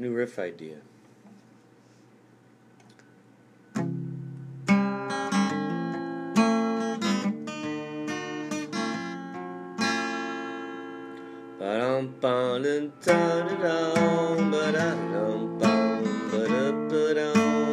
New riff idea. Ba-dum, ba-dum, da-da-dum, ba-da-dum, bum, ba-da-ba-dum,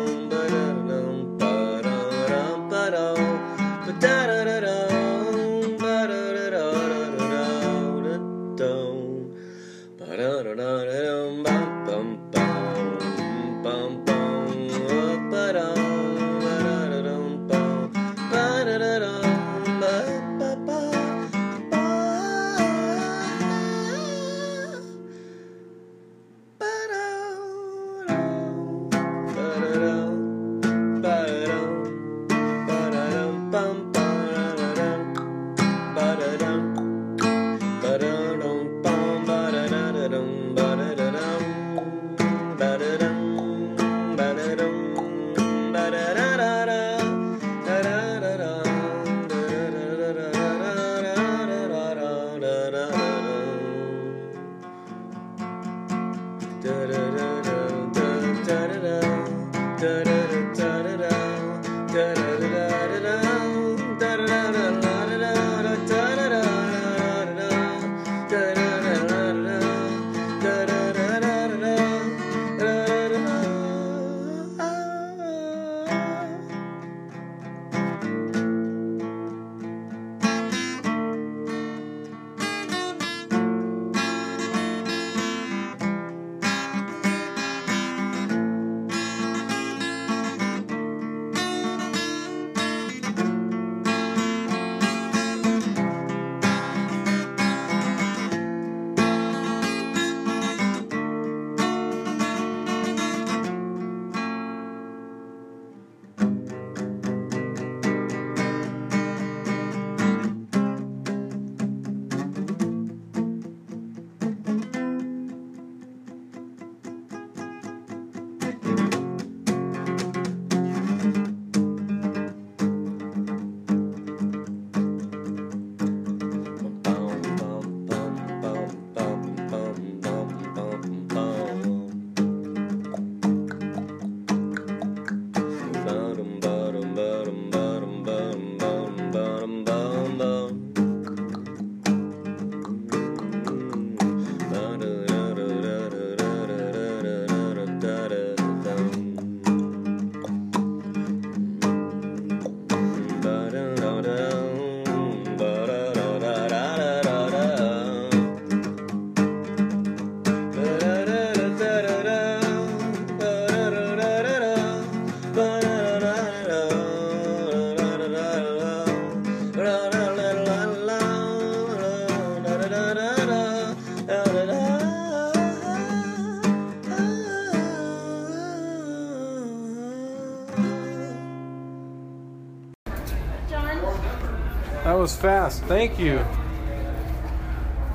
Thank you.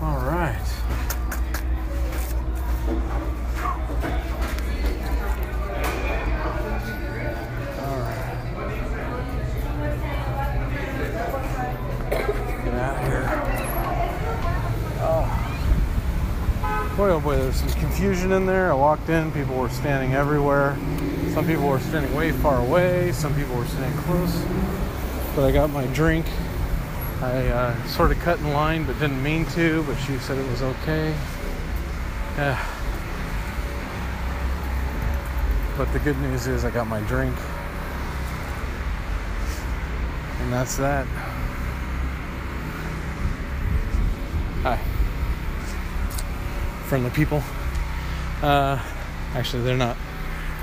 All right. All right. Get out here. Oh. Boy, oh boy, there's some confusion in there. I walked in, people were standing everywhere. Some people were standing way far away, some people were standing close. But I got my drink. I uh, sort of cut in line, but didn't mean to. But she said it was okay. But the good news is I got my drink. And that's that. Hi. Friendly people. Uh, actually, they're not.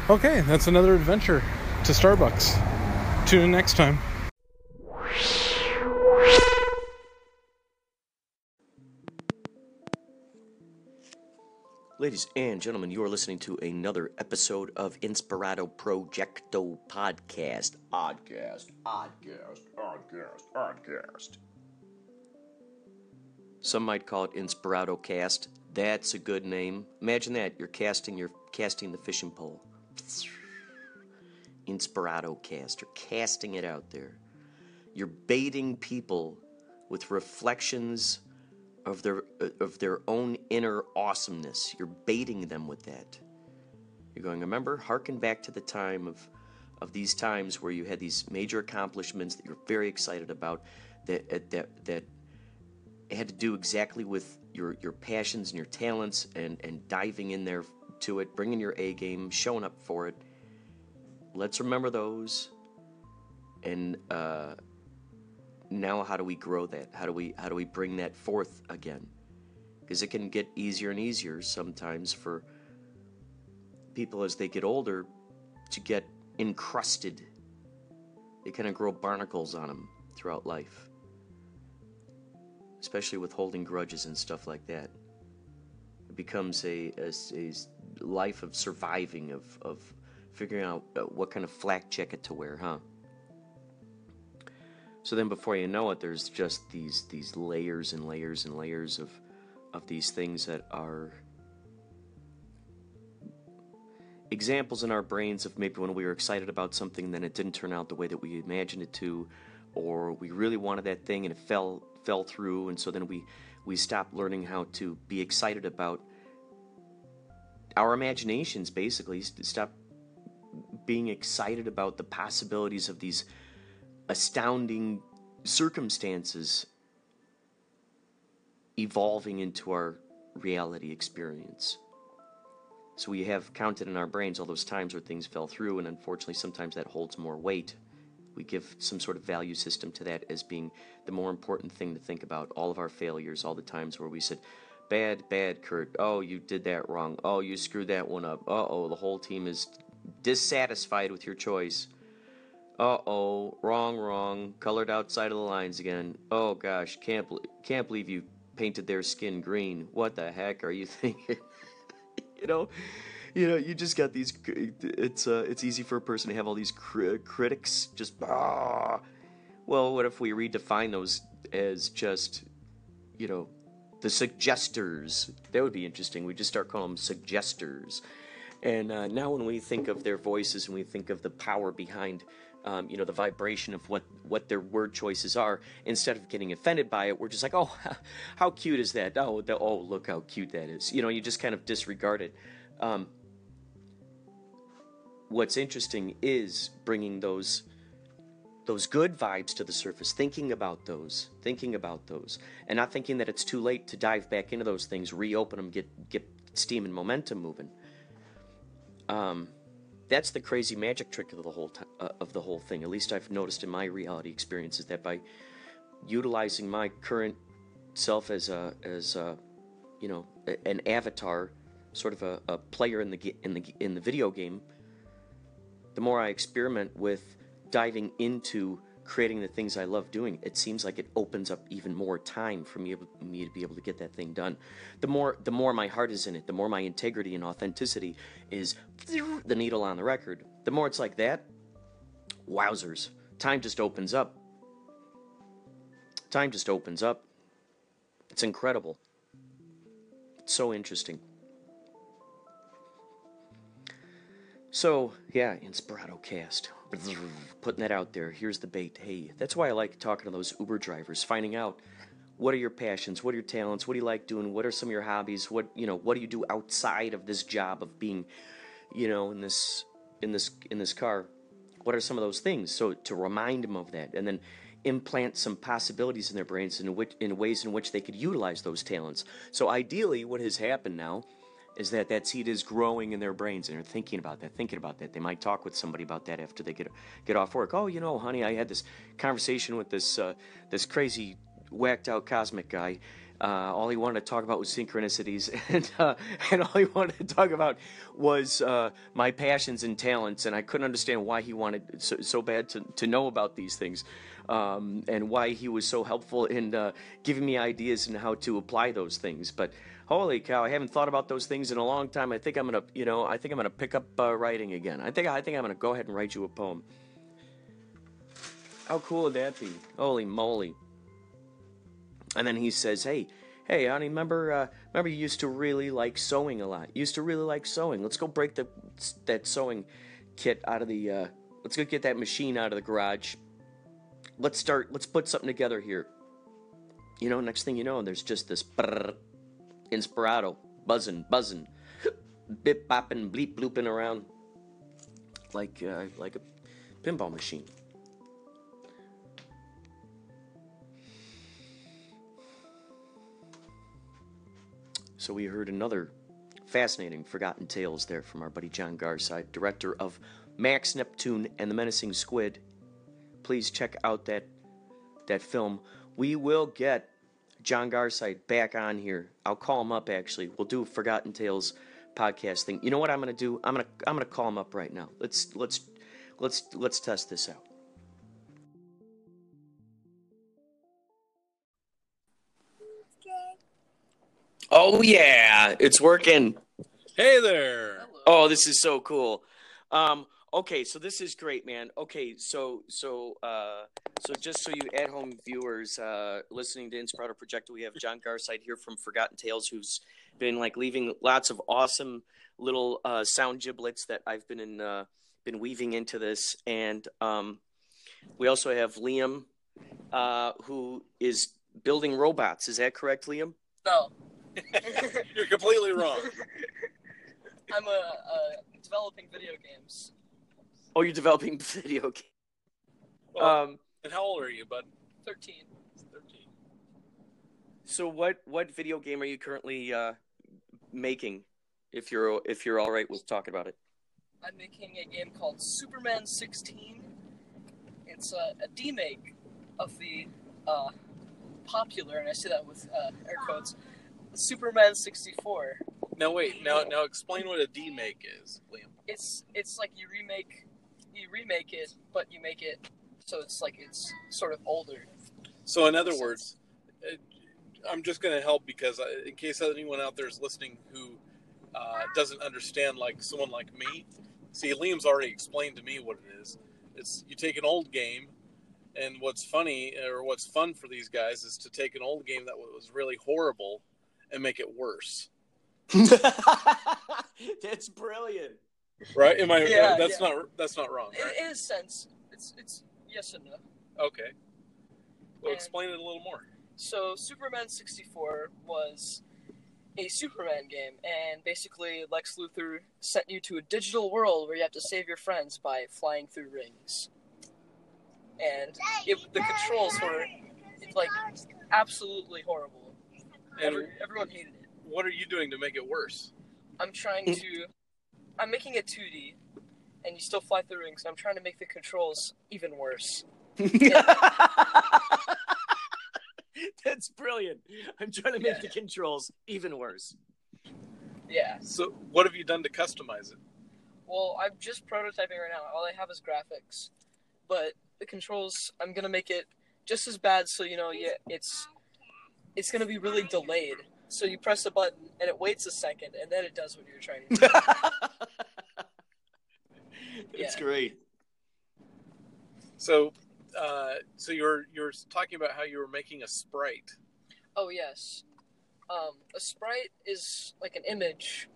Okay, that's another adventure to Starbucks. Tune in next time. Ladies and gentlemen, you are listening to another episode of Inspirato Projecto Podcast. Oddcast, oddcast, oddcast, oddcast. Some might call it Inspirato Cast. That's a good name. Imagine that you're casting you're casting the fishing pole. Inspirato Cast. You're casting it out there. You're baiting people with reflections of their of their own inner awesomeness. You're baiting them with that. You're going, remember, harken back to the time of of these times where you had these major accomplishments that you're very excited about that uh, that that had to do exactly with your your passions and your talents and and diving in there to it, bringing your A game, showing up for it. Let's remember those and uh now how do we grow that? How do we how do we bring that forth again? Because it can get easier and easier sometimes for people as they get older to get encrusted. They kind of grow barnacles on them throughout life especially with holding grudges and stuff like that. It becomes a, a, a life of surviving of, of figuring out uh, what kind of flak jacket to wear huh so then before you know it, there's just these these layers and layers and layers of of these things that are examples in our brains of maybe when we were excited about something then it didn't turn out the way that we imagined it to or we really wanted that thing and it fell fell through and so then we we stopped learning how to be excited about our imaginations basically stop being excited about the possibilities of these astounding circumstances evolving into our reality experience. So we have counted in our brains all those times where things fell through, and unfortunately, sometimes that holds more weight. We give some sort of value system to that as being the more important thing to think about. All of our failures, all the times where we said, Bad, bad, Kurt. Oh, you did that wrong. Oh, you screwed that one up. Uh oh, the whole team is dissatisfied with your choice. Uh oh, wrong, wrong. Colored outside of the lines again. Oh gosh, can't can't believe you painted their skin green. What the heck are you thinking? you know, you know, you just got these. It's uh, it's easy for a person to have all these critics. Just ah. Well, what if we redefine those as just, you know, the suggesters? That would be interesting. We just start calling them suggesters. And uh, now, when we think of their voices and we think of the power behind um, you know the vibration of what what their word choices are. Instead of getting offended by it we're just like oh how cute is that? Oh the, oh look how cute that is. You know you just kind of disregard it. Um, what's interesting is bringing those those good vibes to the surface thinking about those thinking about those and not thinking that it's too late to dive back into those things reopen them get get steam and momentum moving. Um, that's the crazy magic trick of the whole t- uh, of the whole thing. At least I've noticed in my reality experiences that by utilizing my current self as a as a you know an avatar, sort of a, a player in the in the in the video game, the more I experiment with diving into creating the things I love doing, it seems like it opens up even more time for me, me to be able to get that thing done. The more the more my heart is in it, the more my integrity and authenticity is the needle on the record. The more it's like that, wowzers, time just opens up. Time just opens up. It's incredible. It's so interesting. So, yeah, Inspirato Cast putting that out there. Here's the bait. Hey, that's why I like talking to those Uber drivers, finding out what are your passions, what are your talents, what do you like doing, what are some of your hobbies, what you know, what do you do outside of this job of being, you know, in this in this in this car. What are some of those things? So to remind them of that, and then implant some possibilities in their brains in which in ways in which they could utilize those talents. So ideally, what has happened now is that that seed is growing in their brains and they're thinking about that, thinking about that. They might talk with somebody about that after they get get off work. Oh, you know, honey, I had this conversation with this uh, this crazy whacked out cosmic guy. Uh, all he wanted to talk about was synchronicities, and uh, and all he wanted to talk about was uh, my passions and talents, and I couldn't understand why he wanted so, so bad to, to know about these things, um, and why he was so helpful in uh, giving me ideas and how to apply those things. But holy cow, I haven't thought about those things in a long time. I think I'm gonna, you know, I think I'm gonna pick up uh, writing again. I think I think I'm gonna go ahead and write you a poem. How cool would that be? Holy moly! And then he says, "Hey, hey, honey, remember uh, remember you used to really like sewing a lot. You used to really like sewing. Let's go break the that sewing kit out of the. Uh, let's go get that machine out of the garage. Let's start. Let's put something together here. You know, next thing you know, there's just this brrr, inspirato buzzing, buzzing, bip bopping, bleep blooping around like uh, like a pinball machine." So we heard another fascinating Forgotten Tales there from our buddy John Garside, director of Max Neptune and the Menacing Squid. Please check out that that film. We will get John Garside back on here. I'll call him up actually. We'll do a Forgotten Tales podcast thing. You know what I'm gonna do? I'm gonna I'm gonna call him up right now. Let's let's let's let's test this out. Oh yeah, it's working. Hey there. Oh, this is so cool. Um, okay, so this is great, man. Okay, so so uh, so just so you at home viewers uh, listening to Inspirato Projecto, we have John Garside here from Forgotten Tales, who's been like leaving lots of awesome little uh, sound giblets that I've been in uh, been weaving into this, and um, we also have Liam, uh, who is building robots. Is that correct, Liam? No, You're completely wrong. I'm a, uh developing video games. Oh, you're developing video games. Well, Um, and how old are you, bud? Thirteen. 13. so what what video game are you currently uh, making? If you're if you're all right with talking about it. I'm making a game called Superman 16. It's a, a demake of the uh, popular, and I say that with uh, air quotes, Superman 64. Now wait. Now now explain what a demake is, Liam. It's it's like you remake you remake it, but you make it so it's like it's sort of older. So in other words, uh, I'm just going to help because in case anyone out there is listening who uh, doesn't understand, like someone like me, see, Liam's already explained to me what it is. It's you take an old game, and what's funny or what's fun for these guys is to take an old game that was really horrible and make it worse. That's brilliant. Right? Am I? Yeah, that's yeah. not that's not wrong. In, Right? in a sense, it's it's yes and no. Okay. Well, And- explain it a little more. So Superman 64 was a Superman game, and basically Lex Luthor sent you to a digital world where you have to save your friends by flying through rings. And it, the controls were like absolutely horrible. And Every, everyone hated it. what are you doing to make it worse? I'm trying hmm. to. I'm making it 2D, and you still fly through rings. I'm trying to make the controls even worse. That's brilliant. I'm trying to make Yeah. the controls even worse. Yeah. So, what have you done to customize it? Well, I'm just prototyping right now. All I have is graphics, but the controls, I'm gonna make it just as bad. So you know, yeah, it's it's gonna be really delayed. So you press a button and it waits a second, and then it does what you're trying to do. That's Yeah. great. So, uh, so you're you're talking about how you were making a sprite. oh yes, um, a sprite is like an image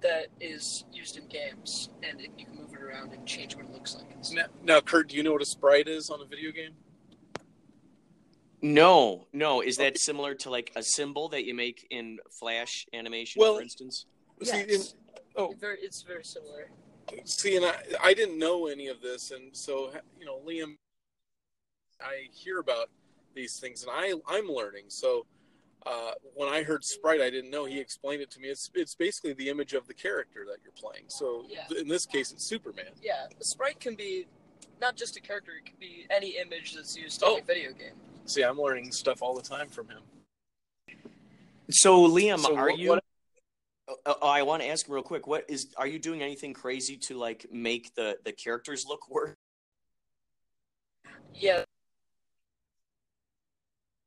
that is used in games, and it, you can move it around and change what it looks like. Now, now, Kurt, do you know what a sprite is on a video game? No, no. Is that similar to like a symbol that you make in Flash animation, Well- for instance? See, in, oh, very, it's very similar. see, and I, I didn't know any of this, and so you know, Liam, I hear about these things, and I I'm learning. So, uh, when I heard Sprite, I didn't know. He explained it to me. It's it's basically the image of the character that you're playing. So Yeah. th- in this case, it's Superman. Yeah, the sprite can be not just a character; it can be any image that's used in Oh. a video game. See, I'm learning stuff all the time from him. So Liam, So are what- you? what- Uh, oh, I want to ask him real quick. What is? Are you doing anything crazy to like make the the characters look worse? Yeah,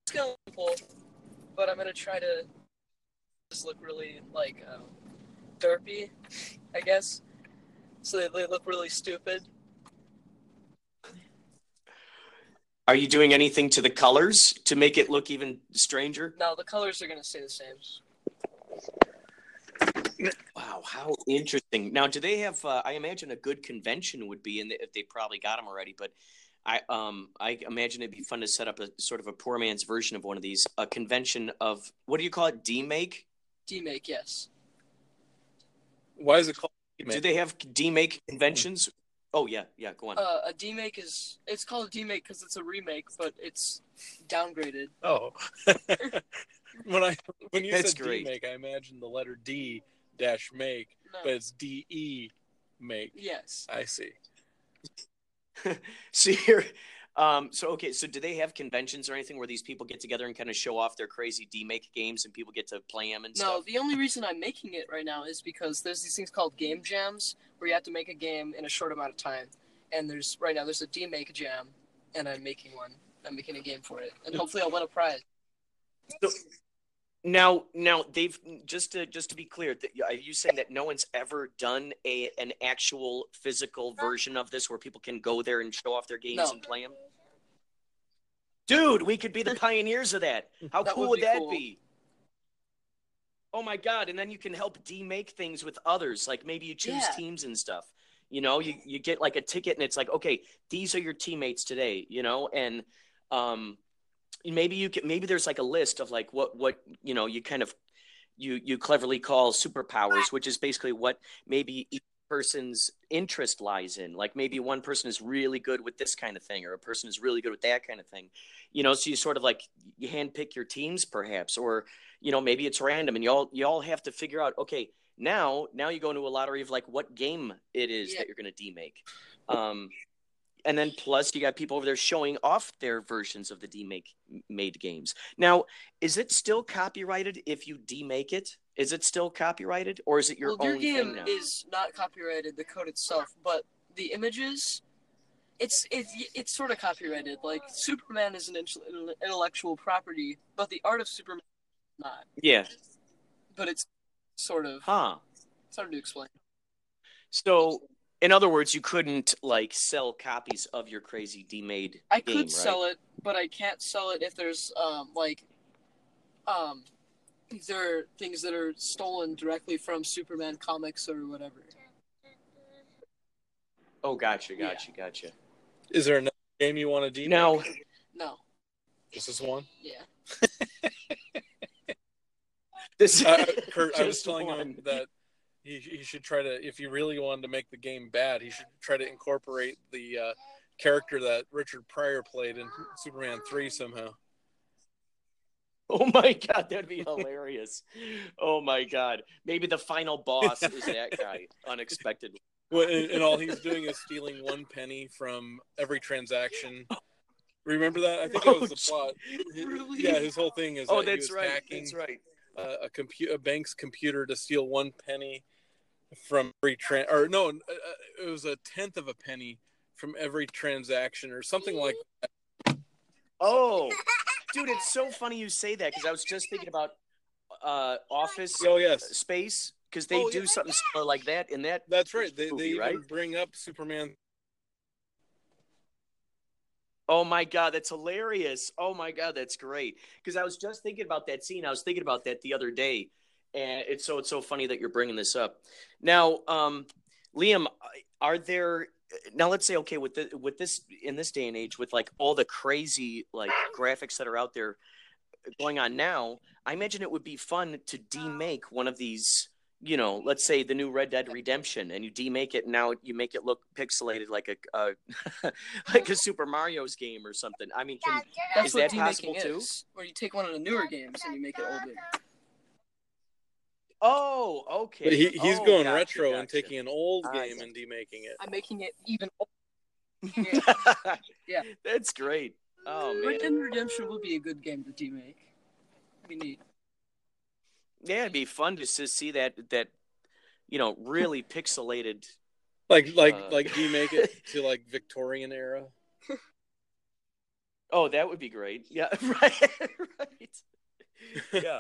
it's gonna look cool, but I'm gonna try to just look really like um, derpy, I guess. So they, they look really stupid. Are you doing anything to the colors to make it look even stranger? No, the colors are gonna stay the same. Wow, how interesting. Now, do they have? Uh, I imagine a good convention would be, and if they probably got them already, but I um I imagine it'd be fun to set up a sort of a poor man's version of one of these. A convention of what do you call it? D-make? D-make, yes. Why is it called? Do they have D-make conventions? Oh yeah, yeah. Go on. Uh, a D-make is it's called a D-make because it's a remake, but it's downgraded. Oh, when I when you That's said great. D make, I imagined the letter D dash make, No. but it's D E make. yes. I see. See here. Um, so okay, so do they have conventions or anything where these people get together and kind of show off their crazy D-make games and people get to play them and No, stuff? No, the only reason I'm making it right now is because there's these things called game jams where you have to make a game in a short amount of time. And there's right now there's a D-make jam, and I'm making one. I'm making a game for it, and hopefully I'll win a prize. So, now, now they've just to just to be clear, th- are you saying that no one's ever done a an actual physical version of this where people can go there and show off their games No. and play them? Dude, we could be the pioneers of that. How That cool would would that cool. be? Oh my god! And then you can help demake things with others. Like maybe you choose Yeah. teams and stuff. You know, you you get like a ticket, and it's like, okay, these are your teammates today. You know, and um, maybe you can maybe there's like a list of like what what you know you kind of you you cleverly call superpowers, which is basically what maybe each person's interest lies in. Like maybe one person is really good with this kind of thing, or a person is really good with that kind of thing. You know, so you sort of like you handpick your teams, perhaps, or you know maybe it's random, and you all you all have to figure out. Okay, now now you go into a lottery of like what game it is Yeah. that you're going to demake. Um, and then plus you got people over there showing off their versions of the demake made games. Now, is it still copyrighted if you demake it? Is it still copyrighted, or is it your well, your own game thing now? is not copyrighted, the code itself, but the images, it's it's it's sort of copyrighted. Like Superman is an intellectual property, but the art of Superman is not. yeah, But it's sort of huh? it's hard to explain. So, in other words, you couldn't like sell copies of your crazy demade. I game, could right? sell it, but I can't sell it if there's um like um if there are things that are stolen directly from Superman comics or whatever. Oh, gotcha, gotcha, gotcha. Is there another game you want to D? Now, No, This is one. yeah. this Uh, Kurt, I was telling one. him that he, he should try to, if he really wanted to make the game bad, he should try to incorporate the uh, character that Richard Pryor played in Superman 3 somehow. Oh my god, that'd be hilarious. Oh my god, maybe the final boss is that guy unexpectedly. Well, and, and all he's doing is stealing one penny from every transaction. Remember that? I think that was the plot. Really? Yeah, his whole thing is Oh, that he that's was right. hacking That's right. uh, a compu- a bank's computer to steal one penny from every tran or no, uh, uh, it was a tenth of a penny from every transaction or something like. That. Oh, dude, it's so funny you say that because I was just thinking about uh, Office Oh yes, Space because they Oh, do yeah. something similar like that in that. that's right. They movie, they even right? bring up Superman. Oh my god, that's hilarious! Oh my god, that's great because I was just thinking about that scene. I was thinking about that the other day, and it's so it's so funny that you're bringing this up. Now, um, Liam, are there now? Let's say okay with the with this in this day and age with like all the crazy like graphics that are out there going on now. I imagine it would be fun to demake one of these you know, let's say the new Red Dead Redemption, and you demake it, and now you make it look pixelated like a uh, like a Super Mario's game or something. I mean, can, That's Is that possible, too? is, Where you take one of the newer games and you make it older. Oh, okay. But he, he's Oh, going gotcha, retro and taking an old I game see. and demaking it. I'm making it even older. Yeah. That's great. Oh man. Red Dead Redemption would be a good game to demake. Be neat. Yeah, it'd be fun to see that that you know really pixelated. Like like Uh, like demake it to like Victorian era. Oh, that would be great. Yeah, right, right. Yeah.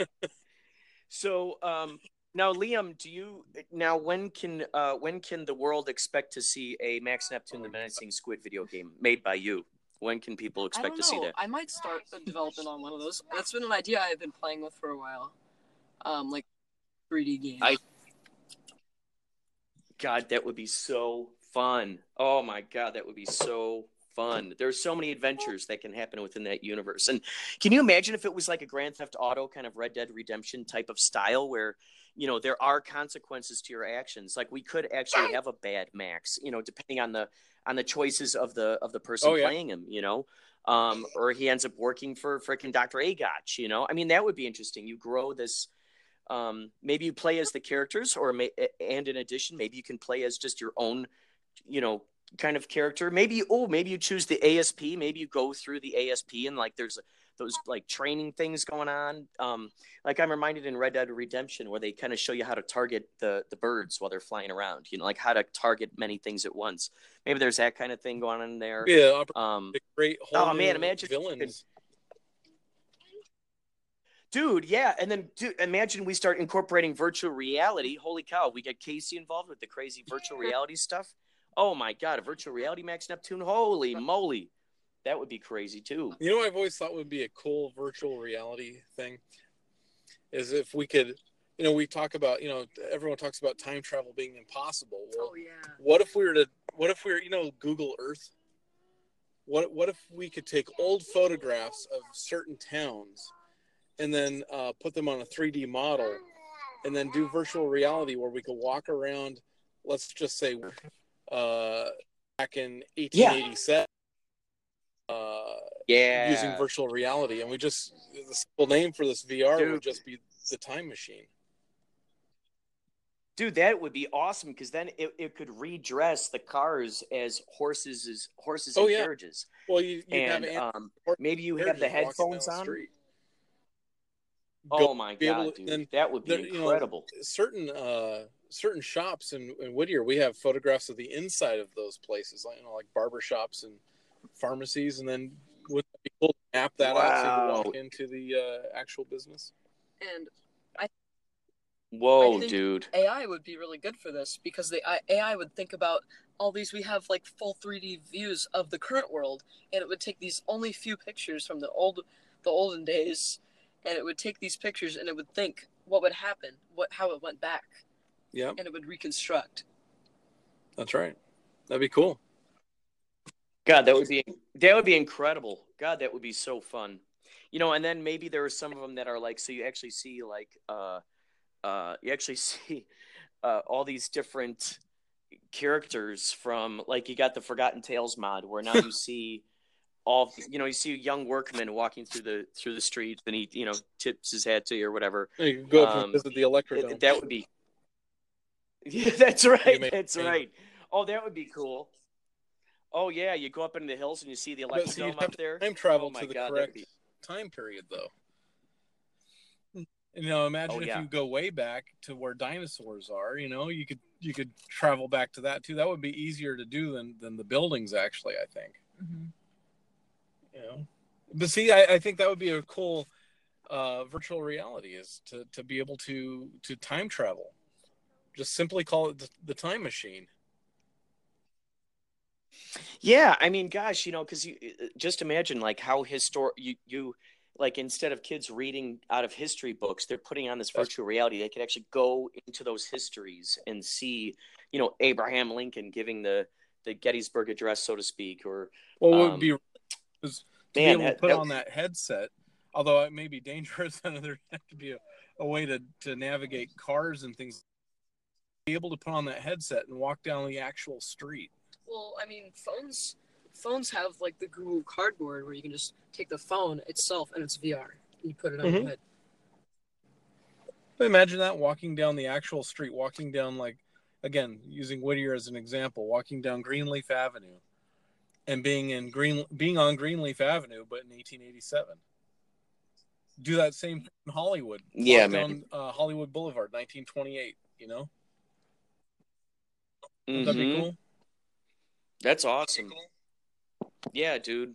So um, now, Liam, do you now when can uh, when can the world expect to see a Max Neptune the Menacing Squid video game made by you? When can people expect to see that? I might start a development on one of those. That's been an idea I've been playing with for a while. Um, like 3D game. I- God, that would be so fun. Oh my God, that would be so fun. There's so many adventures that can happen within that universe. And can you imagine if it was like a Grand Theft Auto kind of Red Dead Redemption type of style where, you know, there are consequences to your actions? Like we could actually have a bad Max, you know, depending on the on the choices of the of the person Oh, yeah. playing him, you know. Um, or he ends up working for freaking Dr. Agotch, you know. I mean, that would be interesting. You grow this um, maybe you play as the characters or may, and in addition maybe you can play as just your own you know kind of character maybe oh maybe you choose the asp maybe you go through the asp and like there's those like training things going on um like i'm reminded in red dead redemption where they kind of show you how to target the the birds while they're flying around you know like how to target many things at once maybe there's that kind of thing going on in there Yeah, um opportunity to create whole Oh, man, imagine villains. Dude, yeah, and then dude, imagine we start incorporating virtual reality. Holy cow, we get Casey involved with the crazy virtual reality stuff. Oh my god, a virtual reality Max Neptune. Holy moly. That would be crazy too. You know, what I've always thought would be a cool virtual reality thing is if we could, you know, we talk about, you know, everyone talks about time travel being impossible. Well, oh yeah. what if we were to, what if we were, you know, Google Earth? What what if we could take old photographs of certain towns and then uh, put them on a 3D model and then do virtual reality where we could walk around, let's just say, uh, back in 1887. Uh, Yeah. using virtual reality, and we just the simple name for this VR Dude. would just be the time machine. Dude, that would be awesome because then it, it could redress the cars as horses as horses Oh, and yeah. carriages. Well, you, you And have um, maybe you have the headphones down the on. street. Oh my be able god, to- dude. then that would be there- you know, incredible. certain uh, certain shops in, in Whittier, we have photographs of the inside of those places, like you know, like barber shops and pharmacies, and then would it be cool to map that out so you walk into the uh, actual business? And Whoa, I think- dude. AI would be really good for this because the AI would think about all these. We have like full 3D views of the current world, and it would take these only few pictures from the old, the olden days, and it would take these pictures and it would think what would happen, what how it went back, Yeah, and it would reconstruct. that's right. That'd be cool. God, that would be that would be incredible. God, that would be so fun. You know, and then maybe there are some of them that are like so you actually see like uh uh you actually see uh all these different characters from like you got the Forgotten Tales mod where now you see all you know you see a young workman walking through the through the streets and he you know tips his hat to you or whatever. You can go up Um, and visit the Electrodome. It- that would be Yeah, that's right. may- That's right. Oh, that would be cool. Oh yeah, you go up into the hills and you see the But so you'd Electrodome have up there. time travel Oh my to the God, correct be- time period, though. You know, imagine Oh, if yeah. you go way back to where dinosaurs are. You know, you could you could travel back to that too. That would be easier to do than than the buildings. Actually, I think. You know, but see, I, I think that would be a cool uh, virtual reality is to to be able to to time travel. Just simply call it the, the time machine. Yeah, I mean, gosh, you know, because you uh, just imagine like how historic you you like instead of kids reading out of history books, they're putting on this virtual reality. They could actually go into those histories and see, you know, Abraham Lincoln giving the the Gettysburg Address, so to speak, or Well, what Um, would be is to man, be able that- to put that- on that headset, although it may be dangerous, and there have to be a, a way to, to navigate cars and things Be able to put on that headset and walk down the actual street. Well, I mean, phones phones have like the Google Cardboard where you can just take the phone itself and it's VR. And you put it on your Mhm. head. But imagine that walking down the actual street, walking down like again using Whittier as an example, walking down Greenleaf Avenue, and being in Green being on Greenleaf Avenue, but in 1887. Do that same thing in Hollywood. Yeah, man. Down uh, Hollywood Boulevard, 1928. You know, Would that be cool? That's awesome. Yeah, dude.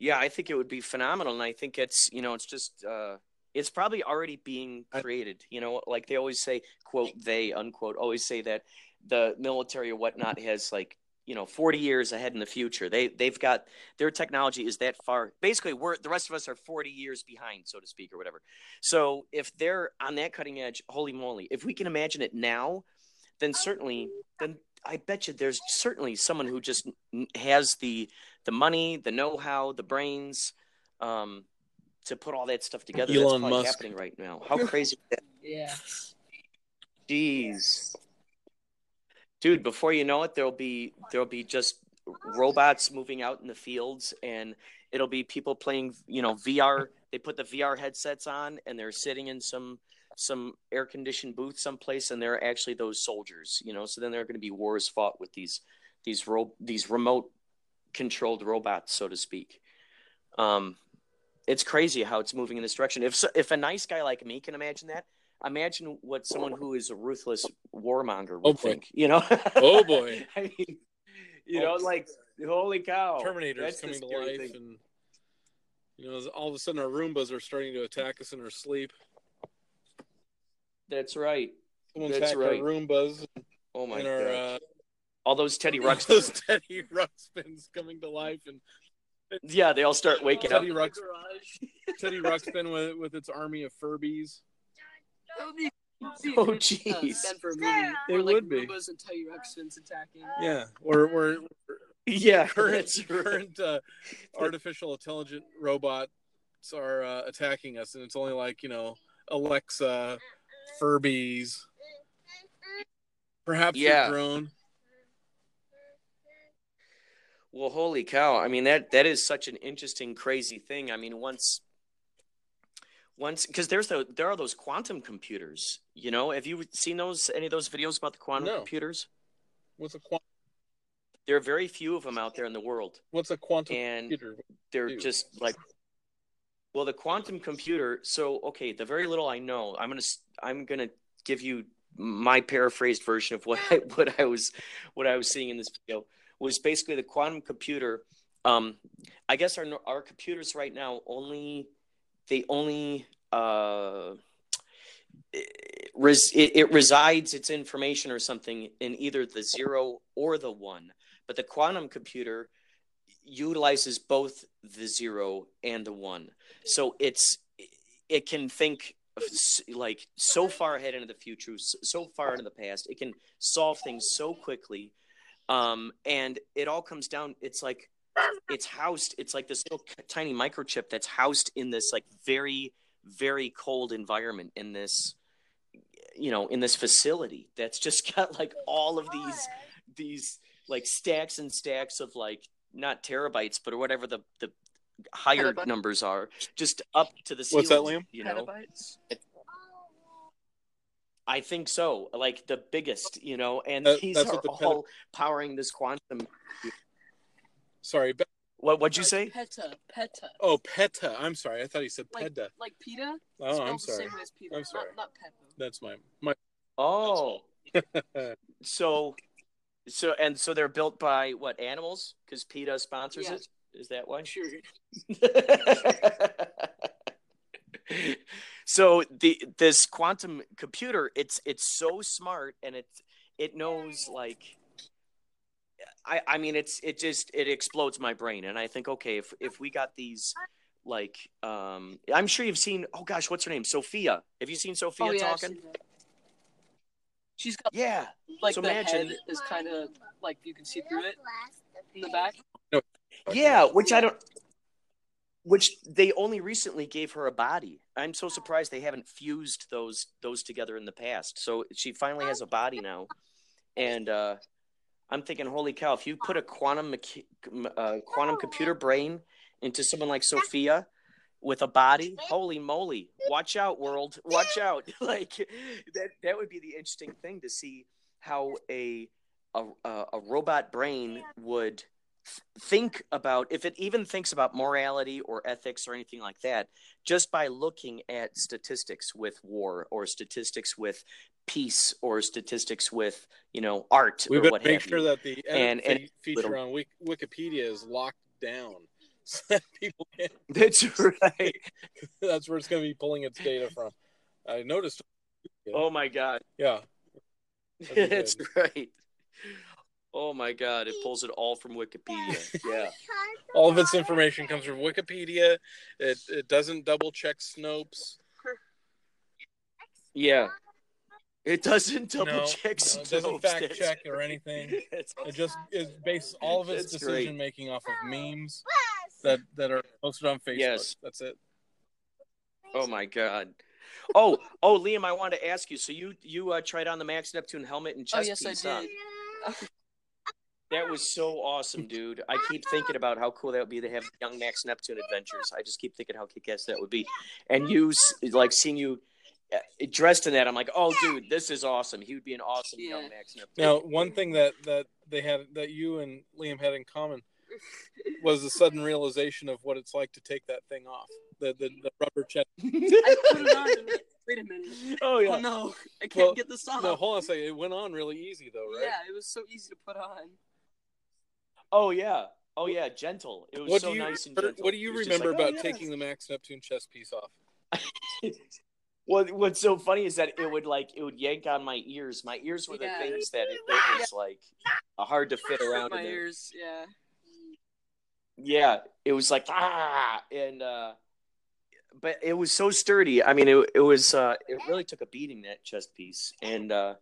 Yeah, I think it would be phenomenal, and I think it's you know it's just uh, it's probably already being created. You know, like they always say, quote they unquote always say that the military or whatnot has like you know 40 years ahead in the future. They they've got their technology is that far. Basically, we're the rest of us are 40 years behind, so to speak, or whatever. So if they're on that cutting edge, holy moly! If we can imagine it now, then certainly then I bet you there's certainly someone who just has the the money, the know-how, the brains um, to put all that stuff together. That's Elon probably Musk. happening right now. How crazy! is that? Yeah. Jeez, dude. Before you know it, there'll be there'll be just robots moving out in the fields, and it'll be people playing. You know, VR. They put the VR headsets on, and they're sitting in some some air conditioned booth someplace, and they're actually those soldiers. You know, so then there are going to be wars fought with these these ro- these remote controlled robots, so to speak. Um, it's crazy how it's moving in this direction. If if a nice guy like me can imagine that, imagine what someone who is a ruthless warmonger would Oh, think. You know? Oh, boy. I mean, you know, like holy cow, Terminator's That's coming to life, thing. and you know, all of a sudden our Roombas are starting to attack us in our sleep. That's right. Someone That's right. our Roombas Oh my god, uh, all those Teddy Ruxpin. those Teddy Ruxpins coming to life, and yeah, they all start waking up. Teddy Rux, Garage. Teddy Ruxpin with with its army of Furbies. That would be, that'd be a Oh, good, uh, jeez. stand for a movie. It Where, like, would be. Roombas and Teddy Ruxpins attacking. Yeah, or or Yeah, current current uh, artificial intelligent robots are uh, attacking us, and it's only like you know Alexa, Furbies, perhaps Yeah. a drone. Well, holy cow! I mean that that is such an interesting, crazy thing. I mean, once, once, because there's the there are those quantum computers. You know, have you seen those any of those videos about the quantum No. computers? What's a quantum? There are very few of them out there in the world, What's a quantum and computer? they're do? just like, well, the quantum computer. So, okay, the very little I know, I'm gonna I'm gonna give you my paraphrased version of what I what I was what I was seeing in this video was basically the quantum computer. Um, I guess our our computers right now only they only uh, it, it resides its information or something in either the zero or the one, but the quantum computer utilizes both the zero and the one. So it's it can think like so far ahead into the future, so far into the past. It can solve things so quickly, um, and it all comes down. It's like it's housed. It's like this little tiny microchip that's housed in this like very very cold environment in this you know in this facility that's just got like all of these these like stacks and stacks of like not terabytes but or whatever the the higher Petabyte? numbers are just up to the ceiling What's that, Liam? you know Petabytes. i think so like the biggest you know and That- these are the all powering this quantum Sorry. Be- what what'd you say Peta. Peta. oh, PETA. I'm sorry. I thought he said Like, PETA. like PETA? Oh, I'm the sorry. same way as PETA. I'm sorry. Not, not Peppa. That's my my. oh so so and so they're built by what animals because PETA sponsors Yeah. it is that why Sure. so the this quantum computer it's it's so smart and it it knows like I I mean it's it just it explodes my brain and I think okay if if we got these like um I'm sure you've seen oh gosh what's her name Sophia have you seen Sophia oh, yeah, talking seen. She's got yeah like So the imagine- head is kind of like you can see through it in the back. yeah which I don't which they only recently gave her a body. I'm so surprised they haven't fused those those together in the past. So she finally has a body now, and uh, I'm thinking, holy cow! If you put a quantum uh, quantum computer brain into someone like Sophia with a body, holy moly! Watch out, world! Watch out! like that that would be the interesting thing to see how a a, a robot brain would think about if it even thinks about morality or ethics or anything like that just by looking at statistics with war or statistics with peace or statistics with you know art we or better what make sure you. that the And- and, feature little- on Wik- wikipedia is locked down so that people can that's right. That's where it's going to be pulling its data from. I noticed. Oh my god. Yeah. That's right oh my god it pulls it all from wikipedia. Yeah. All of its information comes from wikipedia. It, it doesn't double check snopes. Yeah. it doesn't double no, check no, it doesn't fact check or anything. It just it bases all of its decision making off of memes that that are posted on facebook. Yes. that's it. Oh my god. Oh, oh, Liam, I wanted to ask you. So you you uh, tried on the Max Neptune helmet and Oh chest yes, I piece, huh? did. That was so awesome, dude. I keep thinking about how cool that would be to have young Max Neptune adventures. I just keep thinking how kick-ass that would be. And you, like, seeing you uh, dressed in that, I'm like, oh, dude, this is awesome. He would be an awesome young Max Neptune. now one thing that that they had that you and liam had in common was the sudden realization of what it's like to take that thing off the the, the rubber chest I put it on. And wait a minute. oh, Oh yeah. no, I can't Well, get this off. no hold on a second it went on really easy though right Yeah, it was so easy to put on. Oh, yeah. Oh, yeah. Gentle. It was what so do you nice and gentle. what do you It was just remember like, oh, about yeah. taking the max neptune chest piece off What what's so funny is that it would like it would yank on my ears. My ears were the Yeah. things that it, it was like hard to fit around My in there. ears, yeah. Yeah, it was like ah, and uh, but it was so sturdy. I mean, it it was uh, it really took a beating that chest piece, and uh,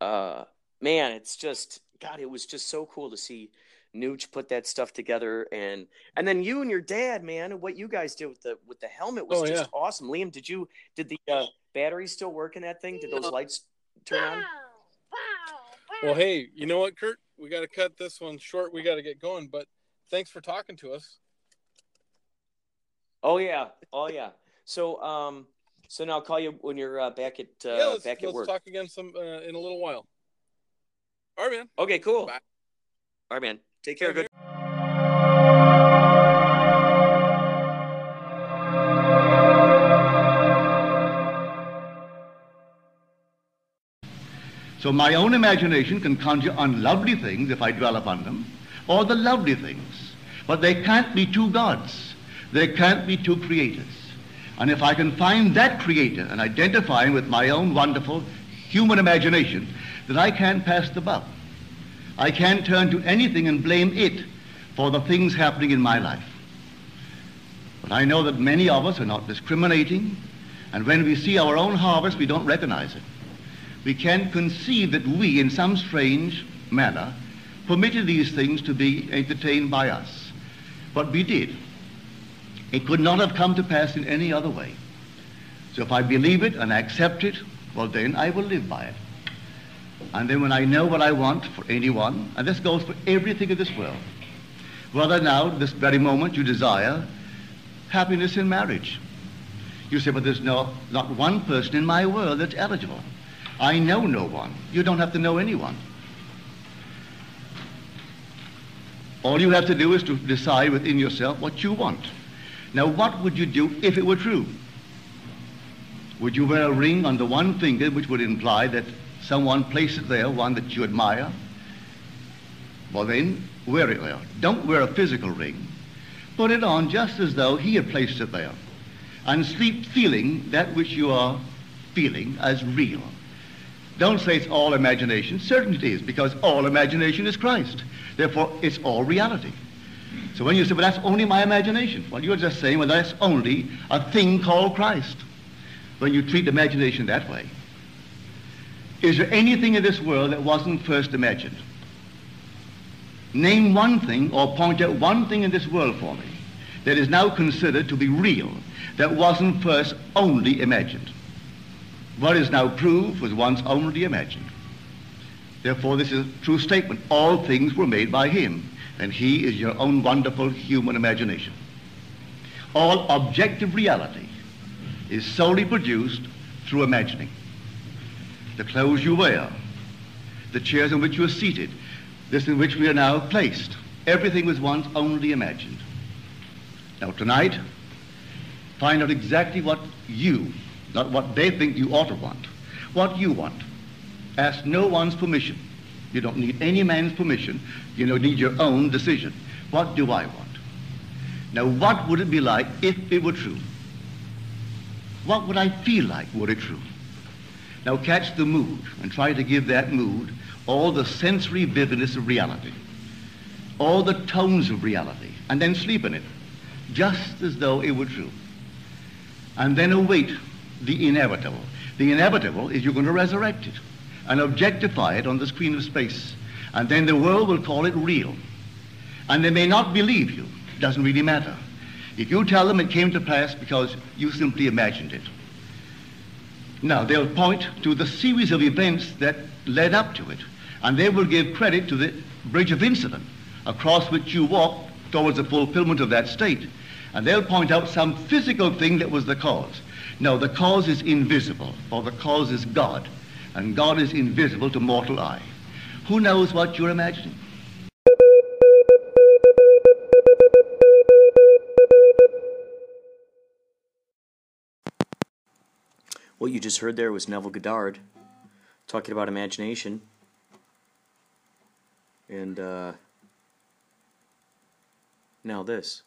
uh, man, it's just God, it was just so cool to see Nooch put that stuff together, and and then you and your dad, man, and what you guys did with the with the helmet was Oh, just yeah. awesome. Liam, did you did the uh, battery still work in that thing? Did those No. lights turn on? well hey you know what kurt we got to cut this one short we got to get going but thanks for talking to us Oh yeah, oh yeah. So um, so now I'll call you when you're uh, back at uh, yeah back at let's work. talk again some uh, in a little while all right man Okay, cool. Bye. All right, man. Take care. Same Good. So my own imagination can conjure unlovely things if I dwell upon them, or the lovely things. But there can't be two gods. There can't be two creators. And if I can find that creator and identify him with my own wonderful human imagination, then I can't pass the buck. I can't turn to anything and blame it for the things happening in my life. But I know that many of us are not discriminating, and when we see our own harvest, we don't recognize it we can't conceive that we, in some strange manner, permitted these things to be entertained by us. But we did. It could not have come to pass in any other way. So if I believe it and accept it, well then I will live by it. And then when I know what I want for anyone, and this goes for everything in this world, whether now, this very moment, you desire happiness in marriage. You say, but there's no, not one person in my world that's eligible. I know no one. You don't have to know anyone. All you have to do is to decide within yourself what you want. Now, what would you do if it were true? Would you wear a ring on the one finger which would imply that someone placed it there, one that you admire? Well, then, wear it there. Don't wear a physical ring. Put it on just as though he had placed it there. And sleep feeling that which you are feeling as real. Don't say it's all imagination. Certainly it is, because all imagination is Christ. Therefore, it's all reality. So when you say, well, that's only my imagination, well, you're just saying, well, that's only a thing called Christ. When you treat imagination that way. Is there anything in this world that wasn't first imagined? Name one thing or point out one thing in this world for me that is now considered to be real that wasn't first only imagined. What is now proved was once only imagined. Therefore, this is a true statement. All things were made by him, and he is your own wonderful human imagination. All objective reality is solely produced through imagining. The clothes you wear, the chairs in which you are seated, this in which we are now placed, everything was once only imagined. Now tonight, find out exactly what you, not what they think you ought to want, what you want. Ask no one's permission. You don't need any man's permission. You don't need your own decision. What do I want? Now, what would it be like if it were true? What would I feel like were it true? Now, catch the mood and try to give that mood all the sensory vividness of reality, all the tones of reality, and then sleep in it, just as though it were true. And then await the inevitable. The inevitable is you're going to resurrect it and objectify it on the screen of space. And then the world will call it real. And they may not believe you. It doesn't really matter. If you tell them it came to pass because you simply imagined it. Now, they'll point to the series of events that led up to it. And they will give credit to the bridge of incident across which you walk towards the fulfillment of that state. And they'll point out some physical thing that was the cause. No, the cause is invisible, or the cause is God and God is invisible to mortal eye. Who knows what you're imagining? What you just heard there was Neville Goddard talking about imagination. And uh, now this.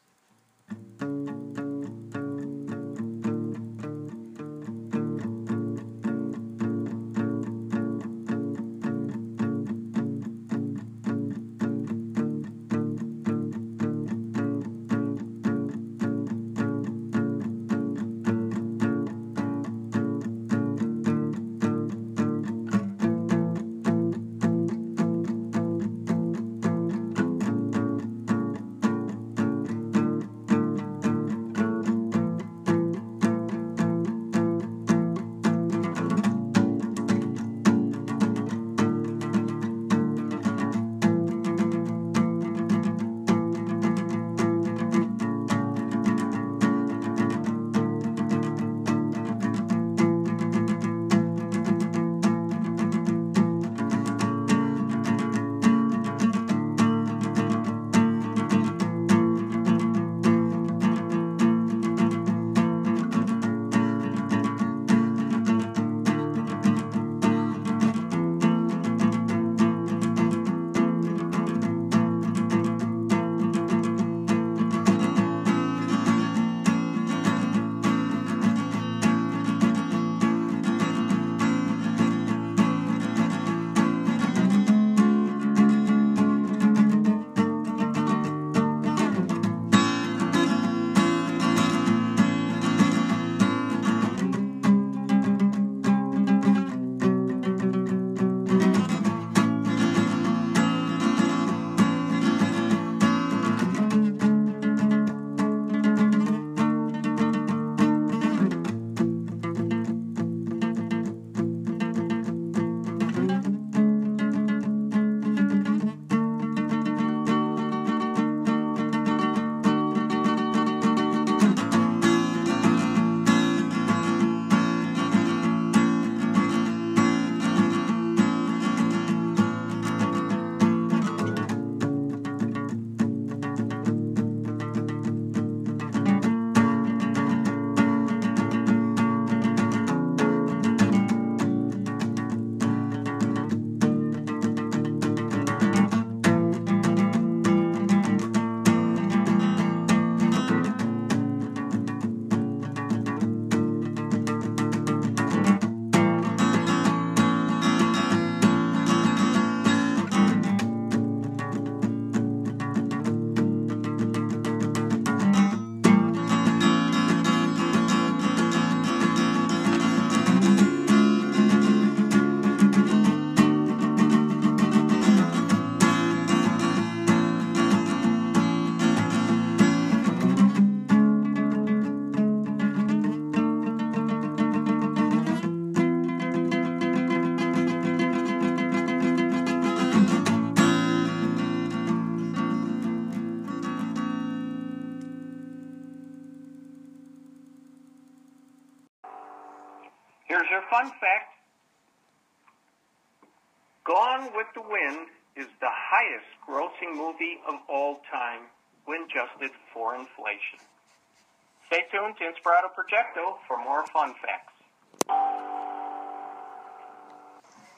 Tuned to Inspirato Projecto for more fun facts.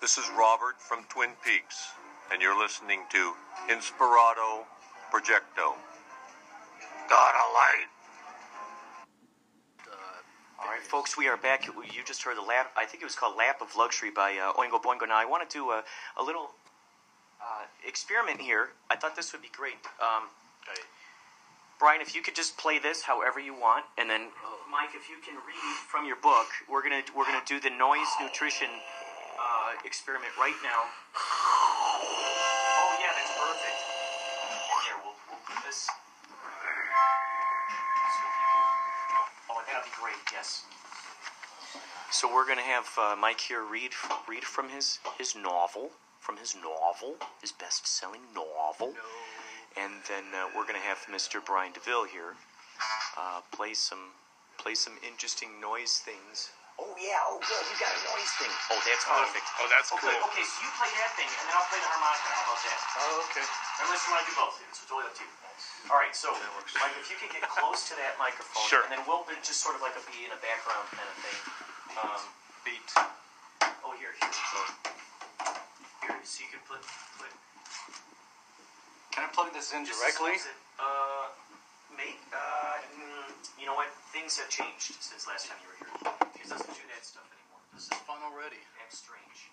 This is Robert from Twin Peaks, and you're listening to Inspirato Projecto. Got a light. All right, folks, we are back. You just heard the lap. I think it was called "Lap of Luxury" by uh, Oingo Boingo. Now, I want to do a, a little uh, experiment here. I thought this would be great. Um, Brian, if you could just play this however you want, and then Mike, if you can read from your book, we're gonna we're gonna do the noise nutrition uh, experiment right now. Oh yeah, that's perfect. Here, we'll, we'll this. Oh, that'd be great. Yes. So we're gonna have uh, Mike here read read from his his novel, from his novel, his best-selling novel, and then uh, we're gonna have Mr. Brian Deville here uh, play some play some interesting noise things. Oh yeah, oh good, you got a noise thing. Oh, that's perfect. oh, that's okay, cool. Okay, so you play that thing, and then I'll play the harmonica. How about that? Oh, okay. Unless you want to do both, it's totally up to you. All right, so Mike, if you could get close to that microphone, Sure. and then we'll just sort of like a be in a background kind of thing. Um, Beat. oh, here, here, so here, so you can put put. Can I plug this in just directly? as it, Uh, make uh, mm, you know what? Things have changed since last time you were here. It doesn't do that stuff anymore. This is fun already. Acts strange.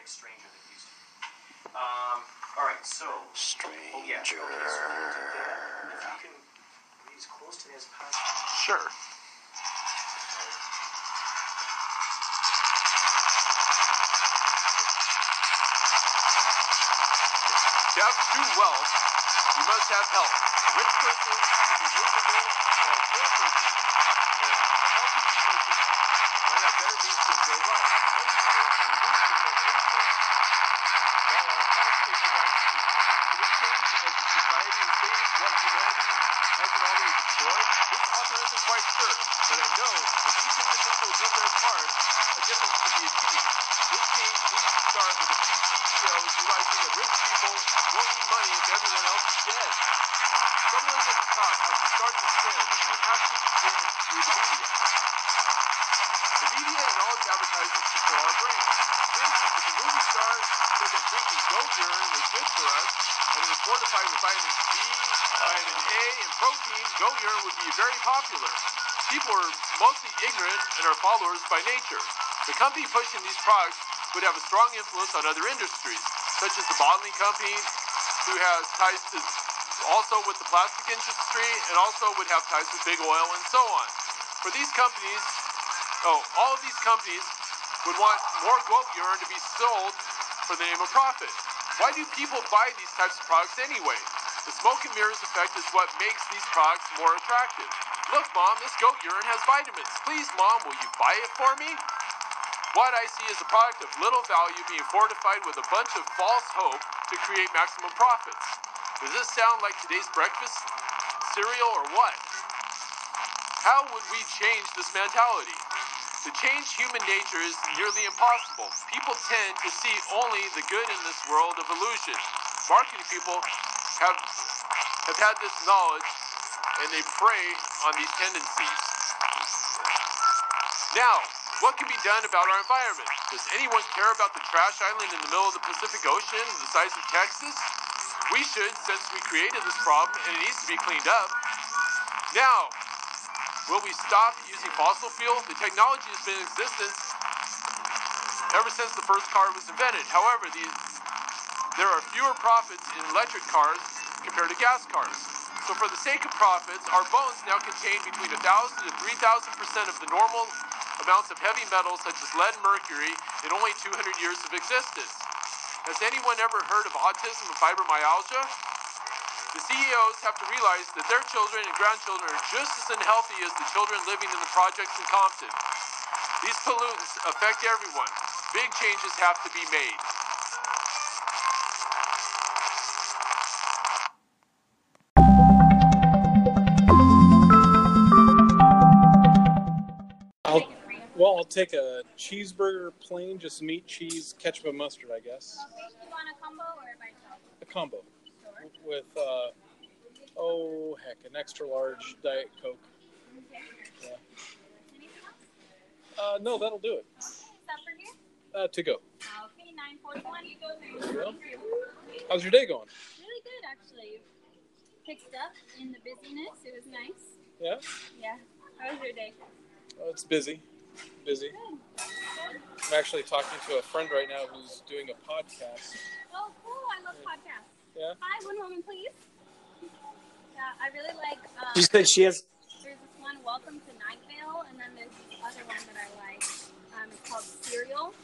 Acts stranger than it used to. Um. All right. So. Stranger. Oh yeah. Okay, so we're gonna do that. If you can be as close to that as possible. Sure. Have true wealth, you must have health. A rich person should be miserable, while a poor person and a healthy person might have better means to enjoy life. Products would have a strong influence on other industries, such as the bottling company, who has ties to also with the plastic industry and also would have ties with big oil and so on. For these companies, oh, all of these companies would want more goat urine to be sold for the name of profit. Why do people buy these types of products anyway? The smoke and mirrors effect is what makes these products more attractive. Look, Mom, this goat urine has vitamins. Please, Mom, will you buy it for me? What I see is a product of little value being fortified with a bunch of false hope to create maximum profits. Does this sound like today's breakfast cereal or what? How would we change this mentality? To change human nature is nearly impossible. People tend to see only the good in this world of illusion. Marketing people have have had this knowledge and they prey on these tendencies. Now, what can be done about our environment? Does anyone care about the trash island in the middle of the Pacific Ocean, the size of Texas? We should, since we created this problem and it needs to be cleaned up. Now, will we stop using fossil fuel? The technology has been in existence ever since the first car was invented. However, these, there are fewer profits in electric cars compared to gas cars. So for the sake of profits, our bones now contain between 1,000 to 3,000 percent of the normal amounts of heavy metals such as lead and mercury in only 200 years of existence. Has anyone ever heard of autism and fibromyalgia? The CEOs have to realize that their children and grandchildren are just as unhealthy as the children living in the projects in Compton. These pollutants affect everyone. Big changes have to be made. Well, I'll take a cheeseburger, plain, just meat, cheese, ketchup, and mustard. I guess Okay, you want a combo or by itself? a combo Sure. with uh, oh heck, an extra large diet coke. Okay. Yeah. Anything else? Uh, no, that'll do it. Is that for here? Uh, to go. Okay, 941. You go There you go. there. How's your day going? Really good, actually. Picked up in the busyness. It was nice. Yeah, Yeah. How was your day? oh, it's busy. Busy. I'm actually talking to a friend right now who's doing a podcast. Oh, cool. I love podcasts. Yeah. Hi, one moment, please. Yeah, I really like. Um, She said she has. There's this one, Welcome to Night Vale, and then there's this other one that I like. Um, it's called Serial.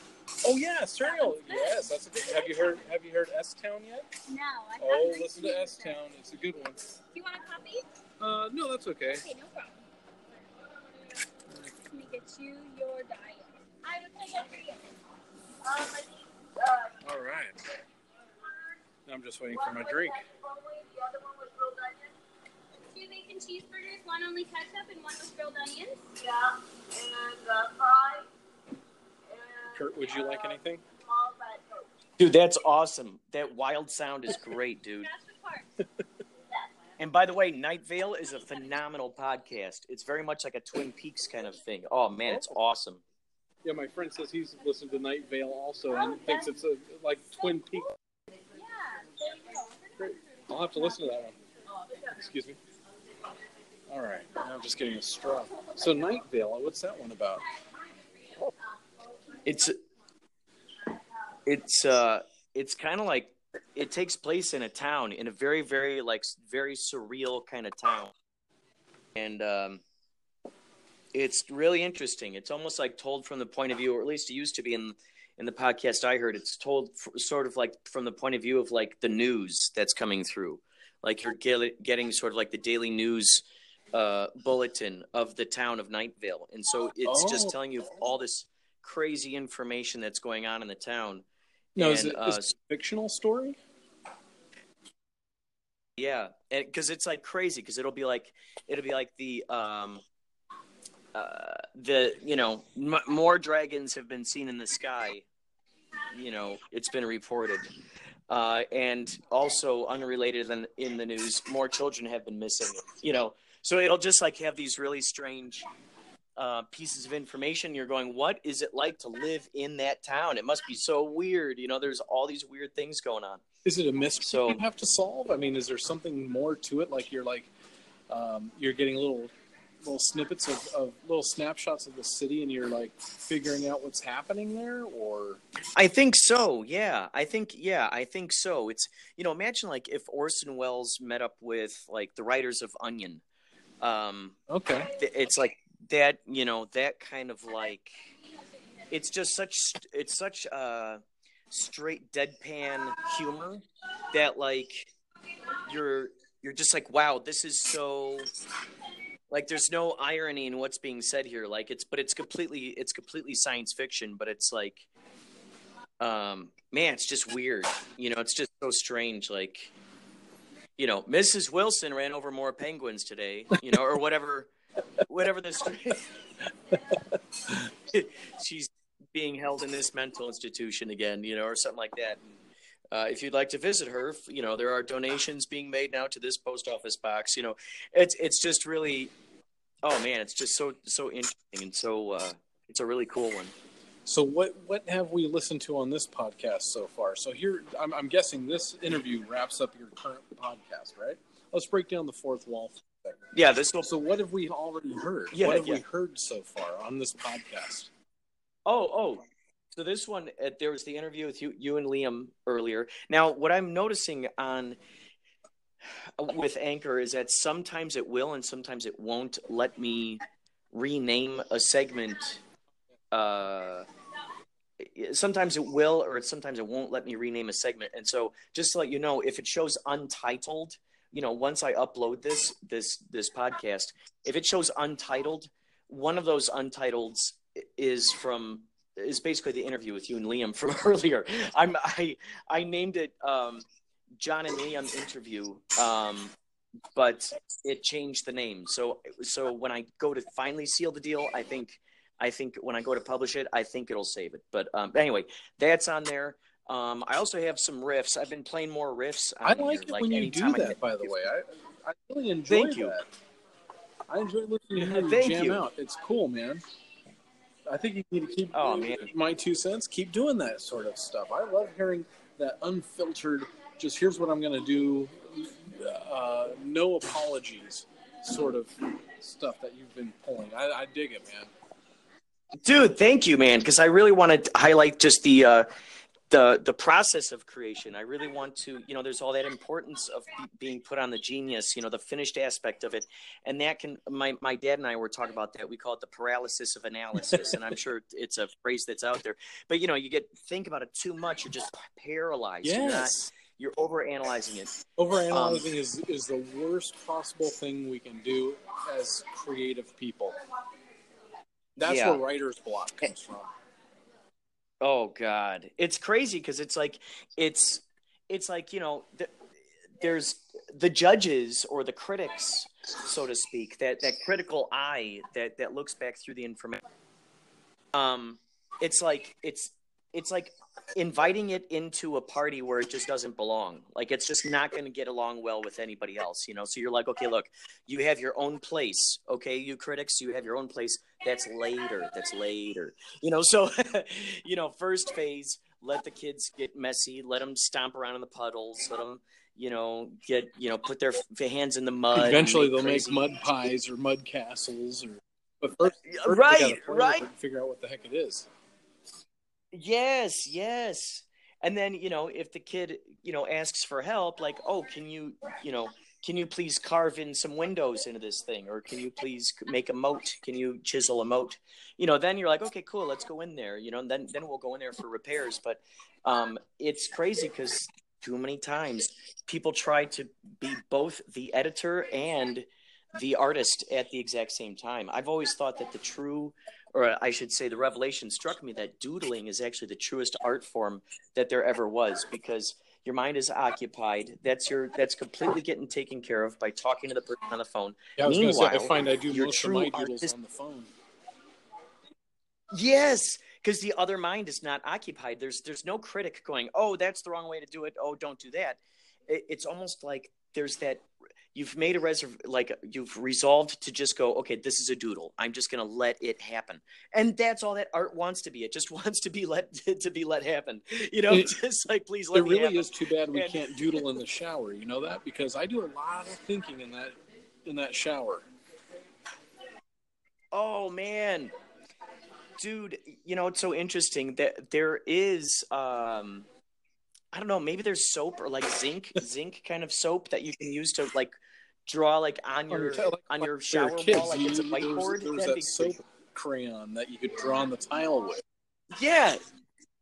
Oh yeah, cereal. That. Yes, that's a good. Have you heard? Have you heard S Town yet? No, I haven't. Oh, listen to S Town. It's a good one. Do you want a copy? Uh, no, that's okay. Okay, no problem. Let me get you your diet. I would say that for you. Um, I think, uh, All right. I'm just waiting for my drink. two bacon cheeseburgers, one only ketchup and one with grilled onions. Yeah, and uh, fries. Kurt, would you like anything? Small Dude, that's awesome. That wild sound is great, dude. That's the part. And by the way, Night Vale is a phenomenal podcast. It's very much like a Twin Peaks kind of thing. Oh man, it's awesome. Yeah, my friend says he's listened to Night Vale also and thinks it's a like Twin Peaks. Yeah, there you go. Great. I'll have to listen to that one. Excuse me. All right. Now I'm just getting a straw. So Night Vale, what's that one about? It's it's uh it's kind of like it takes place in a town in a very very like very surreal kind of town. And um it's really interesting. It's almost like told from the point of view or at least it used to be in in the podcast I heard it's told f- sort of like from the point of view of like the news that's coming through. Like you're get, getting sort of like the daily news uh, bulletin of the town of Nightvale, and so it's just Oh. telling you all this crazy information that's going on in the town. No, is it, uh, is it a fictional story? Yeah, because it's like crazy. Because it'll be like it'll be like the um, uh, the you know m- more dragons have been seen in the sky. You know, it's been reported, uh, and also unrelated in, in the news, more children have been missing. You know, so it'll just like have these really strange uh, pieces of information. You're going, what is it like to live in that town? It must be so weird. You know, there's all these weird things going on. Is it a mystery So- you have to solve? I mean, is there something more to it? Like you're like um, you're getting little little snippets of, of little snapshots of the city, and you're like figuring out what's happening there, or I think so. Yeah, I think yeah, I think so. It's you know, imagine like if Orson Welles met up with like the writers of Onion. Um, okay, it's like that. You know, that kind of like. It's just such. It's such uh, straight deadpan humor that like you're you're just like wow, this is so. Like there's no irony in what's being said here. Like it's but it's completely it's completely science fiction, but it's like um man it's just weird you know it's just so strange like you know mrs wilson ran over more penguins today you know or whatever whatever this she's being held in this mental institution again you know or something like that and, uh, if you'd like to visit her you know there are donations being made now to this post office box you know it's it's just really oh man it's just so so interesting and so uh it's a really cool one so what what have we listened to on this podcast so far? So here, I'm, I'm guessing this interview wraps up your current podcast, right? Let's break down the fourth wall. For a second. yeah this will So what have we already heard? Yeah, what have yeah. we heard so far on this podcast? Oh, oh. So this one, uh, there was the interview with you, you and Liam earlier. Now, what I'm noticing on uh, with Anchor is that sometimes it will and sometimes it won't let me rename a segment. Uh, sometimes it will, or sometimes it won't let me rename a segment. And so, just to let you know, if it shows untitled, you know, once I upload this this this podcast, if it shows untitled, one of those untitles is from is basically the interview with you and Liam from earlier. I'm I I named it um, John and Liam interview, um, but it changed the name. So so when I go to finally seal the deal, I think I think when I go to publish it, I think it'll save it. But um, anyway, that's on there. Um, I also have some riffs. I've been playing more riffs. I like here, it like when you do that. By the way, I I really enjoy Thank you. that. I enjoy listening to you Thank jam you. out. It's cool, man. I think you need to keep. Oh, man. my two cents. Keep doing that sort of stuff. I love hearing that unfiltered. Just here's what I'm going to do. Uh, no apologies, sort of stuff that you've been pulling. I, I dig it, man. dude thank you man because i really want to highlight just the uh the the process of creation i really want to you know there's all that importance of be- being put on the genius you know the finished aspect of it and that can my my dad and i were talking about that we call it the paralysis of analysis and i'm sure it's a phrase that's out there but you know you get think about it too much you're just paralyzed you're not Yes. you're over analyzing it Overanalyzing is is the worst possible thing we can do as creative people. That's Yeah. where writer's block comes eh, from. Oh God, it's crazy because it's like it's it's like you know th- there's the judges or the critics, so to speak, that that critical eye that that looks back through the information. Um, it's like it's it's like inviting it into a party where it just doesn't belong. Like it's just not going to get along well with anybody else, you know. So you're like, okay, look, you have your own place, okay, you critics, you have your own place. That's later. That's later. You know, so you know, first phase, let the kids get messy, let them stomp around in the puddles, let them, you know, get you know, put their f- hands in the mud. Eventually, they'll crazy- make mud pies or mud castles, or but first, uh, first Right, they gotta play with right. figure out what the heck it is. Yes, yes. And then, you know, if the kid, you know, asks for help, like, oh, can you, you know, can you please carve in some windows into this thing? Or can you please make a moat? Can you chisel a moat? You know, then you're like, okay, cool, let's go in there, you know, and then, then we'll go in there for repairs. But um, it's crazy because too many times people try to be both the editor and the artist at the exact same time. I've always thought that the true, or I should say, the revelation struck me that doodling is actually the truest art form that there ever was because your mind is occupied. That's your that's completely getting taken care of by talking to the person on the phone. Yeah, I was to say, I find I do most of my doodles is- on the phone. Yes, because the other mind is not occupied. There's there's no critic going, "Oh, that's the wrong way to do it. Oh, don't do that." It, it's almost like there's that you've made a reserve like you've resolved to just go, "Okay, this is a doodle. I'm just going to let it happen." And that's all that art wants to be. It just wants to be let to be let happen. You know, It- just like please let It really happen. is too bad we And- can't doodle in the shower. You know that because I do a lot of thinking in that in that shower. Oh man, dude, you know it's so interesting that there is um I don't know, maybe there's soap or like zinc zinc kind of soap that you can use to like draw like on oh, your On your- on your for shower kids, wall like you- it's a there was- whiteboard. There was That'd that soap crayon that you could draw on the tile with. Yeah,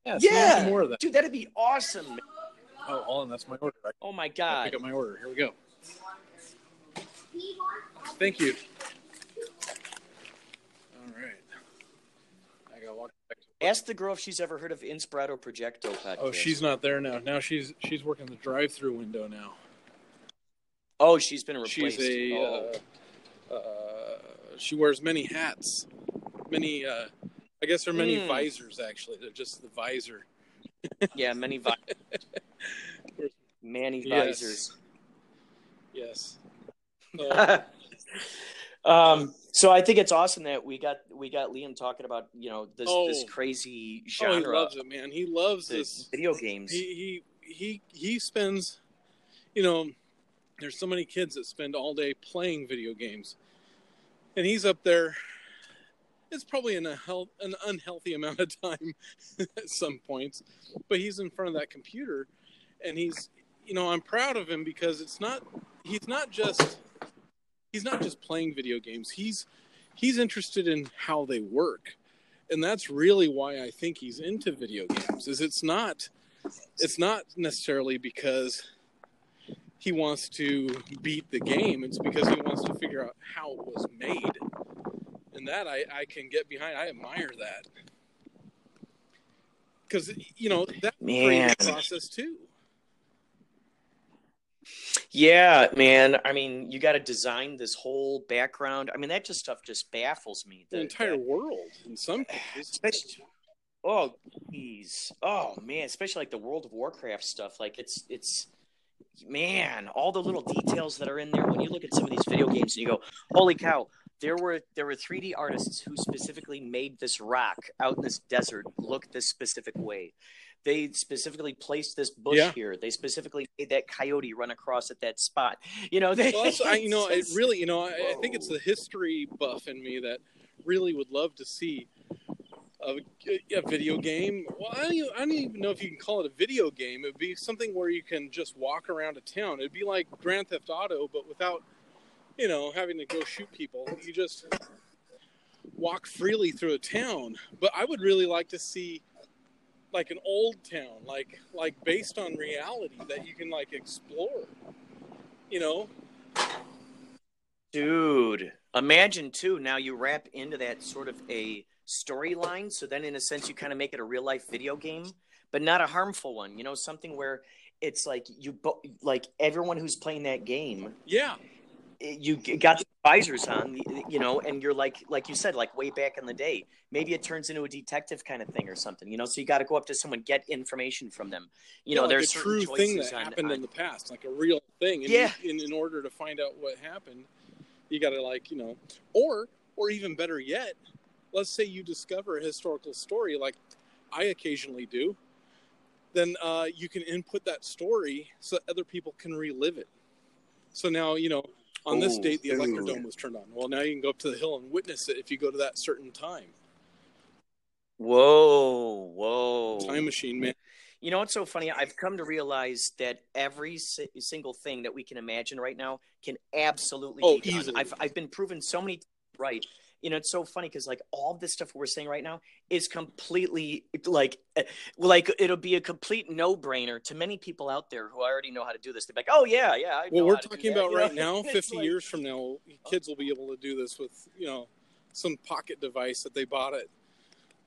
Yeah, yeah, more of that. dude, that'd be awesome. man. Oh, hold on, that's my order. I Oh my gotta god. pick up my order. Here we go. Thank you. All right. I gotta walk back. To Ask the girl if she's ever heard of Inspirato Projecto podcast. oh, she's not there now. Now she's she's working the drive-through window now. Oh, she's been replaced. She's a. oh. Uh, uh, she wears many hats. Many. Uh, I guess there are many Hmm. visors. Actually, they're just the visor. yeah, many vi- Manny Yes. visors. Yes. Um, so I think it's awesome that we got we got Liam talking about you know this this Oh. crazy oh, he loves it, man. He loves this. video games. He he he he spends. You know, there's so many kids that spend all day playing video games, and he's up there. It's probably an, unhealth, an unhealthy amount of time at some points, but he's in front of that computer, and he's, you know, I'm proud of him because it's not. He's not just. He's not just playing video games. He's he's interested in how they work, and that's really why I think he's into video games. Is it's not. It's not necessarily because he wants to beat the game. It's because he wants to figure out how it was made. And that I, I can get behind. I admire that. Because, you know, that creative process too. Yeah, man. I mean, you got to design this whole background. I mean, that just stuff just baffles me. The The- entire that- world in some cases. oh geez oh man especially like the world of warcraft stuff like it's it's man all the little details that are in there when you look at some of these video games and you go holy cow there were there were 3d artists who specifically made this rock out in this desert look this specific way they specifically placed this bush Yeah. here they specifically made that coyote run across at that spot you know they Well, I, you know, it really, you know, I, I think it's the history buff in me that really would love to see a, a video game. Well, I don't, I don't even know if you can call it a video game. It would be something where you can just walk around a town. It'd be like Grand Theft Auto, but without, you know, having to go shoot people. You just walk freely through a town. But I would really like to see like an old town, like like based on reality that you can like explore. You know, Dude, imagine too. Now you wrap into that sort of a storyline. So then, in a sense, you kind of make it a real life video game, but not a harmful one. You know, something where it's like you, bo- like everyone who's playing that game, yeah. You got the visors on, you know, and you're like, like you said, like way back in the day. Maybe it turns into a detective kind of thing or something. You know, so you got to go up to someone, get information from them. You know, like there's a true thing that on- happened on- in the past, like a real thing. And Yeah. you- in, in order to find out what happened, you got to like you know, or or even better yet, let's say you discover a historical story, like I occasionally do. Then uh, you can input that story so that other people can relive it. So now you know. On this Ooh, date, the ooh. Electrodome was turned on. Well, now you can go up to the hill and witness it if you go to that certain time. Whoa, whoa. Time machine, man. You know what's so funny? I've come to realize that every si- single thing that we can imagine right now can absolutely Oh, be done. easily. I've I've been proven so many times right. You know, it's so funny because like all this stuff we're saying right now is completely like eh, like it'll be a complete no brainer to many people out there who already know how to do this. They're like, oh yeah, yeah. I Well, we're talking that," about you right know? now. Fifty like- years from now, kids will be able to do this with you know some pocket device that they bought at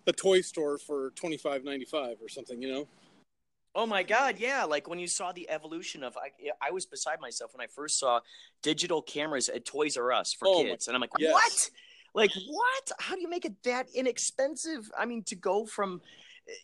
a toy store for twenty five ninety five or something. You know. Oh my God, yeah! Like when you saw the evolution of, I, I was beside myself when I first saw digital cameras at Toys R Us for Oh kids, and I'm like, yes. what? Like what? How do you make it that inexpensive? I mean, to go from,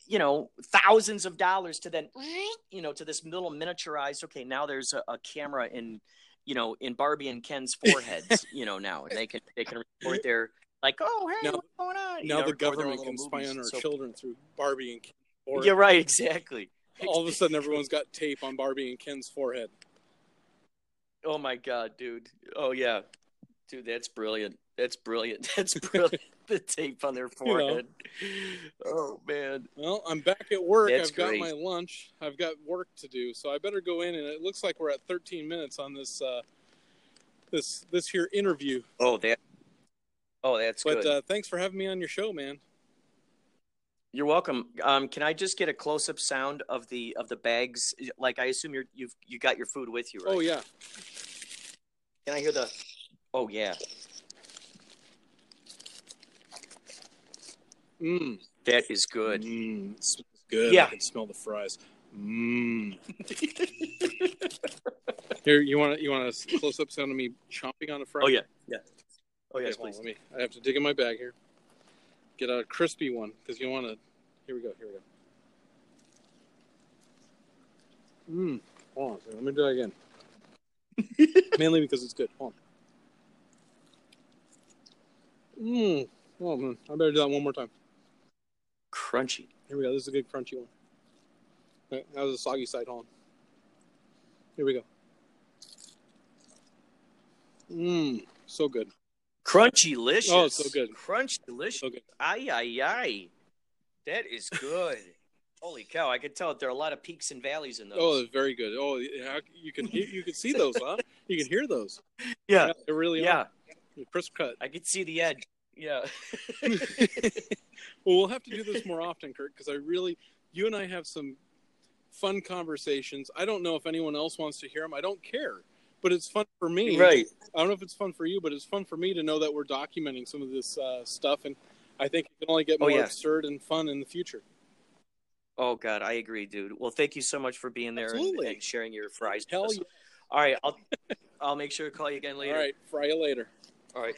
you know, thousands of dollars to then, you know, to this little miniaturized. Okay, now there's a, a camera in, you know, in Barbie and Ken's foreheads, you know, now and they can they can record their like, oh hey, Now- what's going on? Now know, the record their own government can spy on our So- children through Barbie and Ken. Or You're right, exactly. all of a sudden, everyone's got tape on Barbie and Ken's forehead. Oh my god, dude. Oh yeah. Dude, that's brilliant. That's brilliant. That's brilliant. the tape on their You know. forehead. Oh man. Well, I'm back at work. That's I've got my lunch. I've got work to do, so I better go in. And it looks like we're at 13 minutes on this uh, this this here interview. Oh that Oh, that's But good. uh, thanks for having me on your show, man. You're welcome. Um, can I just get a close-up sound of the of the bags? Like I assume you're you've you got your food with you, right? Oh yeah. Can I hear the Oh yeah. Mmm. That is good. Mmm. It smells good. Yeah. I can smell the fries. Mmm. Here, you want to you want a close up sound of me chomping on a fry? oh yeah. Yeah. Oh Okay, yes, hold on, please. let me. I have to dig in my bag here. Get a crispy one because you want to. Here we go. Here we go. Mmm. Hold on. a second, Let me do that again. Mainly because it's good. Hold on. Mmm. Oh man, I better do that one more time. Crunchy. Here we go. This is a good crunchy one. That that was a soggy side. Hold on. Here we go. Mmm. So good. Crunchy delicious. Oh, so good. Crunch delicious. So good. Ay ay ay. That is good. Holy cow! I could tell there are a lot of peaks and valleys in those. Oh, it's very good. Oh, you can hear, you can see those, huh? You can hear those. yeah, they really yeah. are. Crisp cut. I could see the edge. Yeah. Well, we'll have to do this more often, Kurt, because I really, you and I have some fun conversations. I don't know if anyone else wants to hear them. I don't care, but it's fun for me. right. I don't know if it's fun for you, but it's fun for me to know that we're documenting some of this uh, stuff, and I think it can only get Oh, more yeah. absurd and fun in the future. Oh God, I agree, dude. Well, thank you so much for being there and, and sharing your fries. with Hell us. yeah. All right, I'll I'll make sure to call you again later. All right, fry you later. All right.